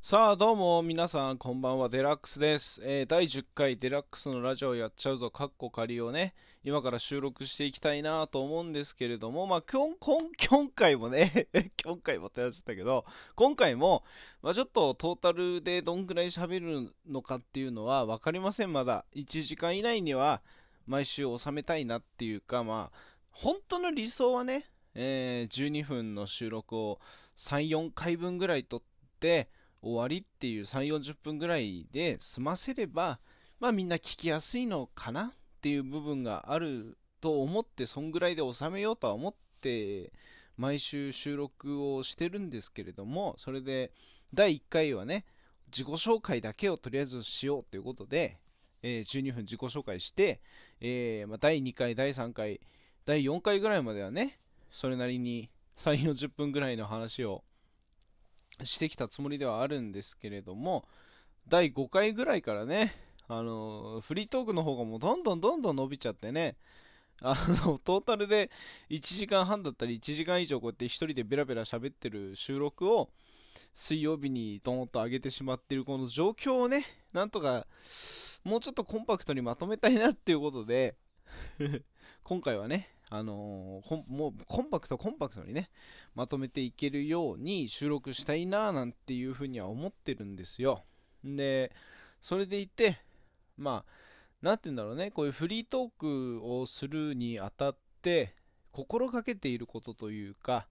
さあどうも皆さんこんばんは。デラックスです、えー第10回デラックスのラジオやっちゃうぞ。カッコ仮をね今から収録していきたいなと思うんですけれども。まあ今今回もね 今回もってなっちゃったけど今回も、まあ、ちょっとトータルでどんぐらい喋るのかっていうのは分かりません。まだ1時間以内には毎週収めたいなっていうかまあ本当の理想はね、えー12分の収録を34回分ぐらい撮って終わりっていう3、40分ぐらいで済ませれば、まあみんな聞きやすいのかなっていう部分があると思って、そんぐらいで収めようとは思って、毎週収録をしてるんですけれども、それで第1回はね、自己紹介だけをとりあえずしようということで、えー12分自己紹介して、えーまあ、第2回、第3回、第4回ぐらいまではね、それなりに3、40分ぐらいの話をしてきたつもりではあるんですけれども、第5回ぐらいからね、あのフリートークの方がもうどんどんどんどん伸びちゃってね、あのトータルで1時間半だったり1時間以上こうやって一人でベラベラ喋ってる収録を水曜日にドーンと上げてしまってるこの状況をね、なんとかもうちょっとコンパクトにまとめたいなっていうことで、今回はね、あのーもうコンパクトコンパクトにね、まとめていけるように収録したいななんていうふうには思ってるんですよ。で、それでいて、まあ、なんて言うんだろうね、こういうフリートークをするにあたって、心がけていることというか、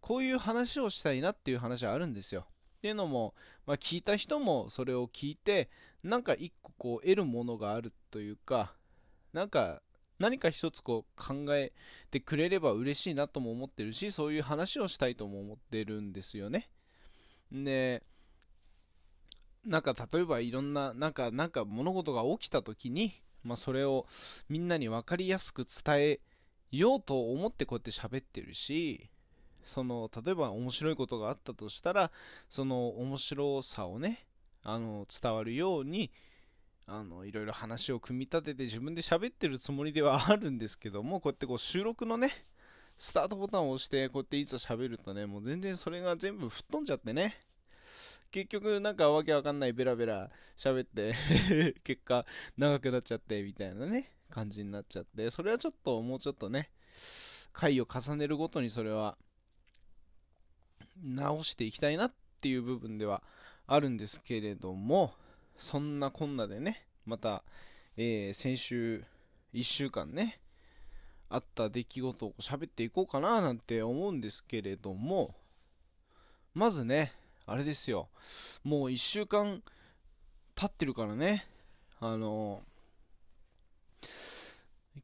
こういう話をしたいなっていう話はあるんですよ。っていうのも、まあ、聞いた人もそれを聞いて、なんか一個こう得るものがあるというか、なんか何か一つこう考えてくれれば嬉しいなとも思ってるし、そういう話をしたいとも思ってるんですよね。で、なんか例えばいろんな、なんか、なんか物事が起きた時に、まあそれをみんなに分かりやすく伝えようと思ってこうやって喋ってるし、その、例えば面白いことがあったとしたら、その面白さをね、あの、伝わるように、あの、いろいろ話を組み立てて自分で喋ってるつもりではあるんですけども、こうやってこう収録のね、スタートボタンを押して、こうやっていざ喋るとね、もう全然それが全部吹っ飛んじゃってね。結局、なんかわけわかんないベラベラ喋って、結果、長くなっちゃって、みたいなね、感じになっちゃって、それはちょっと、もうちょっとね、回を重ねるごとにそれは、直していきたいなっていう部分ではあるんですけれども、そんなこんなでね、また、えー先週1週間ね、あった出来事を喋っていこうかななんて思うんですけれども、まずね、あれですよ、もう1週間経ってるからね、あの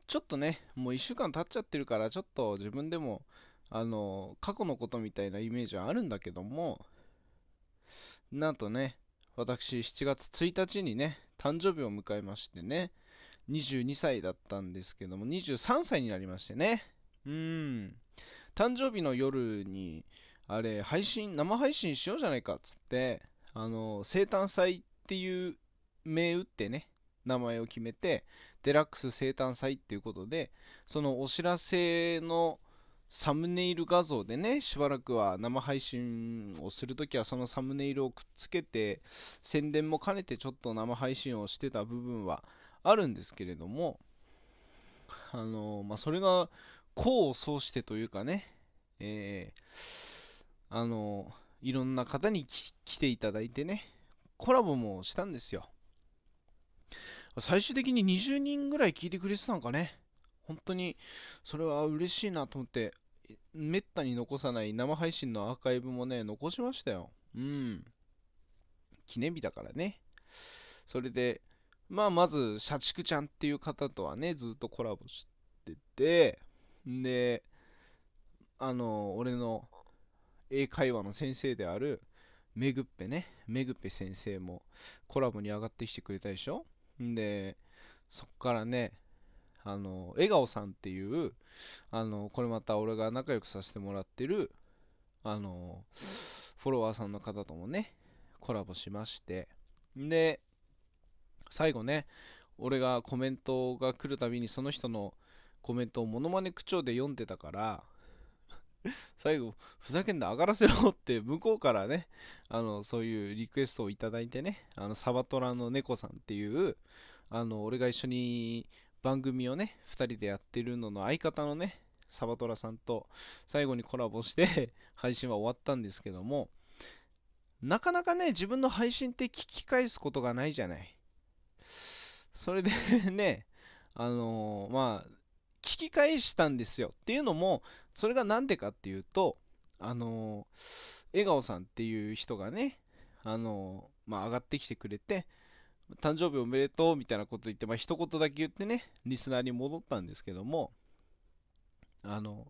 ちょっとね、もう1週間経っちゃってるから、ちょっと自分でも、あの過去のことみたいなイメージはあるんだけども、なんとね、私7月1日にね、誕生日を迎えましてね、22歳だったんですけども、23歳になりましてね。うん。誕生日の夜に、あれ、配信、生配信しようじゃないかっつって、あの、生誕祭っていう銘打ってね、名前を決めて、デラックス生誕祭っていうことで、そのお知らせのサムネイル画像でね、しばらくは生配信をするときはそのサムネイルをくっつけて、宣伝も兼ねてちょっと生配信をしてた部分はあるんですけれども、あのまあ、それが功を奏してというかね、えーあのいろんな方に来ていただいてね、コラボもしたんですよ。最終的に20人ぐらい聞いてくれてたのかね。本当にそれは嬉しいなと思って、めったに残さない生配信のアーカイブもね、残しましたよ。うん。記念日だからね。それで、まあ、まず、社畜ちゃんっていう方とはね、ずっとコラボしてて、んで、あの、俺の英会話の先生である、めぐっぺね、めぐっぺ先生もコラボに上がってきてくれたでしょんで、そっからね、あの、笑顔さんっていう、あの、これまた俺が仲良くさせてもらってる、あの、フォロワーさんの方ともね、コラボしまして、で、最後ね、俺がコメントが来るたびにその人のコメントをモノマネ口調で読んでたから、最後、ふざけんな、上がらせろって向こうからね、あの、そういうリクエストをいただいてね、あの、サバトラの猫さんっていう、あの、俺が一緒に番組をね、2人でやってるのの相方のね、サバトラさんと最後にコラボして 配信は終わったんですけども、なかなかね、自分の配信って聞き返すことがないじゃない。それで ね、あのー、まあ、聞き返したんですよ。っていうのも、それが何でかっていうと、あのー、笑顔さんっていう人がね、あのー、まあ、上がってきてくれて、誕生日おめでとうみたいなこと言って、まあ、一言だけ言ってね、リスナーに戻ったんですけども、あの、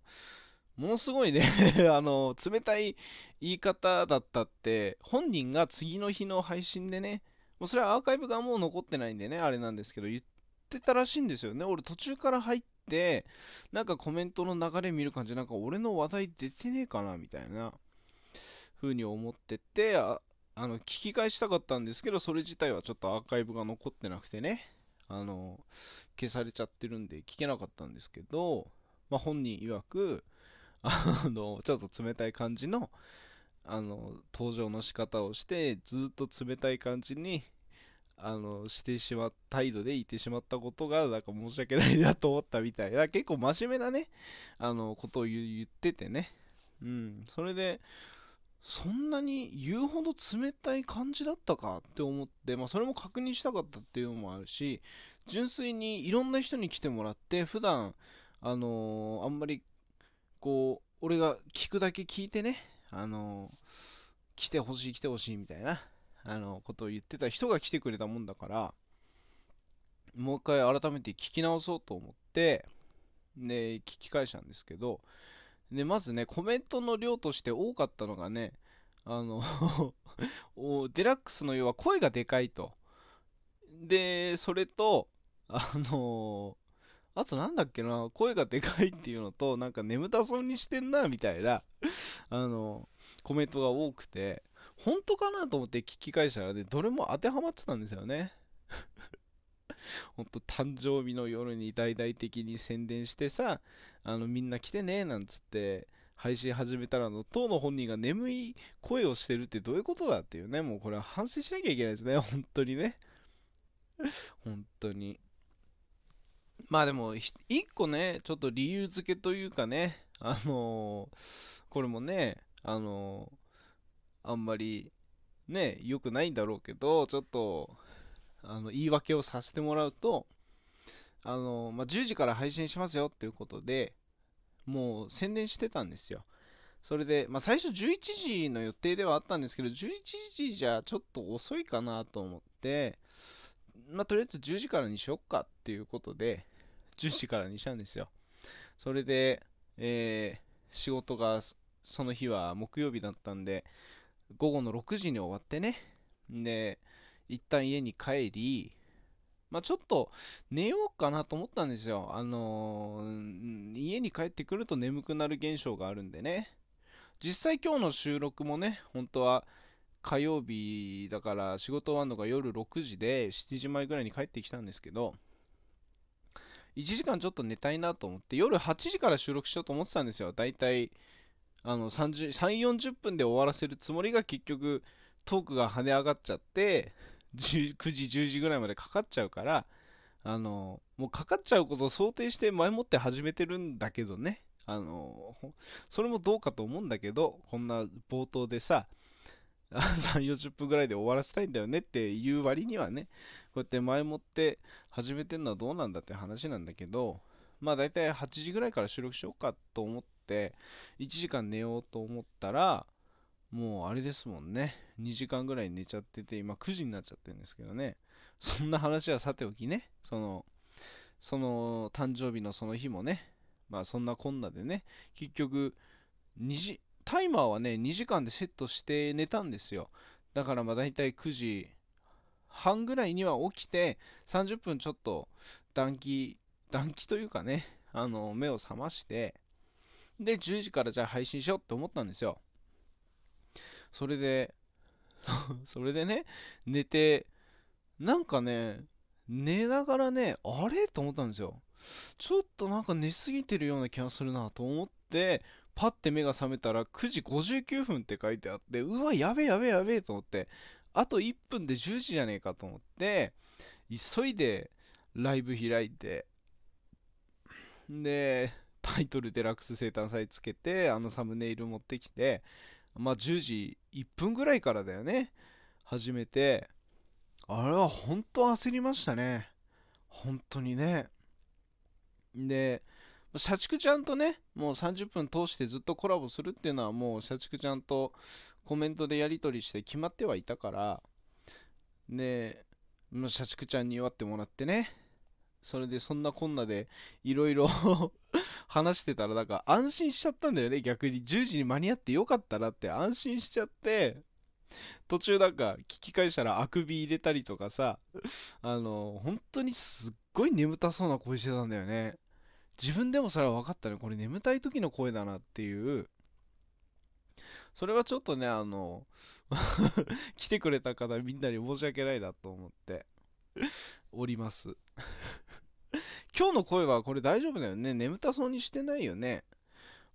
ものすごいね あの、冷たい言い方だったって、本人が次の日の配信でね、もうそれはアーカイブがもう残ってないんでね、あれなんですけど、言ってたらしいんですよね。俺途中から入って、なんかコメントの流れ見る感じ、なんか俺の話題出てねえかな、みたいな風に思ってて、あの、聞き返したかったんですけど、それ自体はちょっとアーカイブが残ってなくてね、あの、消されちゃってるんで聞けなかったんですけど、まあ、本人曰く、あの、ちょっと冷たい感じの、あの、登場の仕方をして、ずっと冷たい感じに、あの、してしまった、態度でいてしまったことが、なんか申し訳ないなと思ったみたい。だ結構真面目なね、あの、ことを言っててね。うん。それで、そんなに言うほど冷たい感じだったかって思って、まあ、それも確認したかったっていうのもあるし、純粋にいろんな人に来てもらって、普段、あのー、あんまり、こう、俺が聞くだけ聞いてね、あのー、来てほしい来てほしいみたいな、あのことを言ってた人が来てくれたもんだから、もう一回改めて聞き直そうと思って、で、聞き返したんですけど、で、まずね、コメントの量として多かったのがね、あの デラックスの要は声がでかいと。で、それと、あのあとなんだっけな、声がでかいっていうのと、なんか眠たそうにしてんな、みたいな、あの、コメントが多くて、本当かなと思って聞き返したらね、どれも当てはまってたんですよね。ほんと誕生日の夜に大々的に宣伝してさ、あのみんな来てねなんつって配信始めたらの当の本人が眠い声をしてるってどういうことだっていうね、もうこれは反省しなきゃいけないですね、本当にね。本当に。まあでも、一個ね、ちょっと理由付けというかね、あのー、これもね、あのー、あんまり、ね、良くないんだろうけど、ちょっと、あの、言い訳をさせてもらうと、あの、まあ、10時から配信しますよっていうことで、もう宣伝してたんですよ。それで、まあ、最初11時の予定ではあったんですけど、11時じゃちょっと遅いかなと思って、まあ、とりあえず10時からにしよっかっていうことで、10時からにしたんですよ。それで、えー、仕事がその日は木曜日だったんで、午後の6時に終わってね。で、一旦家に帰り、まあ、ちょっと寝ようかなと思ったんですよ。あのー、家に帰ってくると眠くなる現象があるんでね。実際今日の収録もね、本当は火曜日だから仕事終わるのが夜6時で7時前ぐらいに帰ってきたんですけど、1時間ちょっと寝たいなと思って、夜8時から収録しようと思ってたんですよ。だいたい、あの、30、3、40分で終わらせるつもりが結局、トークが跳ね上がっちゃって、9時、10時ぐらいまでかかっちゃうから、あの、もうかかっちゃうことを想定して前もって始めてるんだけどね。あの、それもどうかと思うんだけど、こんな冒頭でさ、3、40分ぐらいで終わらせたいんだよねっていう割にはね、こうやって前もって始めてんのはどうなんだって話なんだけど、まあ大体8時ぐらいから収録しようかと思って、1時間寝ようと思ったら、もうあれですもんね。2時間ぐらい寝ちゃってて、今9時になっちゃってるんですけどね。そんな話はさておきね、その、その誕生日のその日もね、まあそんなこんなでね、結局、2時、タイマーはね、2時間でセットして寝たんですよ。だからまあ大体9時半ぐらいには起きて、30分ちょっと暖気、暖気というかね、あの、目を覚まして、で、10時からじゃあ配信しようって思ったんですよ。それで、それでね、寝て、なんかね、寝ながらね、あれ？と思ったんですよ。ちょっとなんか寝すぎてるような気がするなと思って、パッて目が覚めたら9時59分って書いてあってうわやべえやべえやべえと思ってあと1分で10時じゃねえかと思って急いでライブ開いてでタイトルデラックス生誕祭つけてあのサムネイル持ってきてまあ10時1分ぐらいからだよね。始めて。あれは本当焦りましたね。本当にね。で社畜ちゃんとね、もう30分通してずっとコラボするっていうのはもう社畜ちゃんとコメントでやり取りして決まってはいたから、で、社畜ちゃんに祝ってもらってね、それでそんなこんなでいろいろ話してたら、なんか安心しちゃったんだよね、逆に。10時に間に合ってよかったなって安心しちゃって、途中なんか聞き返したらあくび入れたりとかさ、あの、本当にすっごい眠たそうな声してたんだよね。自分でもそれは分かったね。これ眠たい時の声だなっていう。それはちょっとね、あの 来てくれた方みんなに申し訳ないなと思っております今日の声はこれ大丈夫だよね。眠たそうにしてないよね。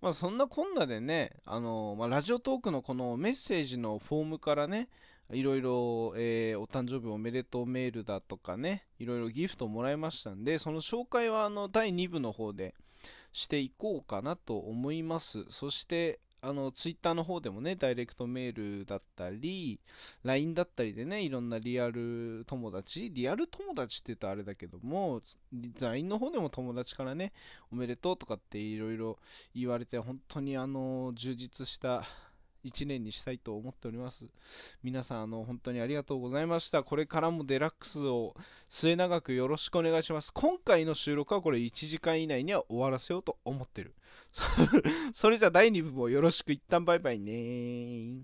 まあそんなこんなでね、あのまあ、ラジオトークのこのメッセージのフォームからね、いろいろ、えー、お誕生日おめでとうメールだとかね、いろいろギフトもらいましたんで、その紹介はあの第2部の方でしていこうかなと思います。そして、あの、ツイッターの方でもね、ダイレクトメールだったり、LINE だったりでね、いろんなリアル友達、リアル友達って言うとあれだけども、LINE の方でも友達からね、おめでとうとかっていろいろ言われて、本当にあの、充実した1年にしたいと思っております。皆さん、あの、本当にありがとうございました。これからもデラックスを末永くよろしくお願いします。今回の収録はこれ1時間以内には終わらせようと思ってる。それじゃ第2部もよろしく。一旦バイバイね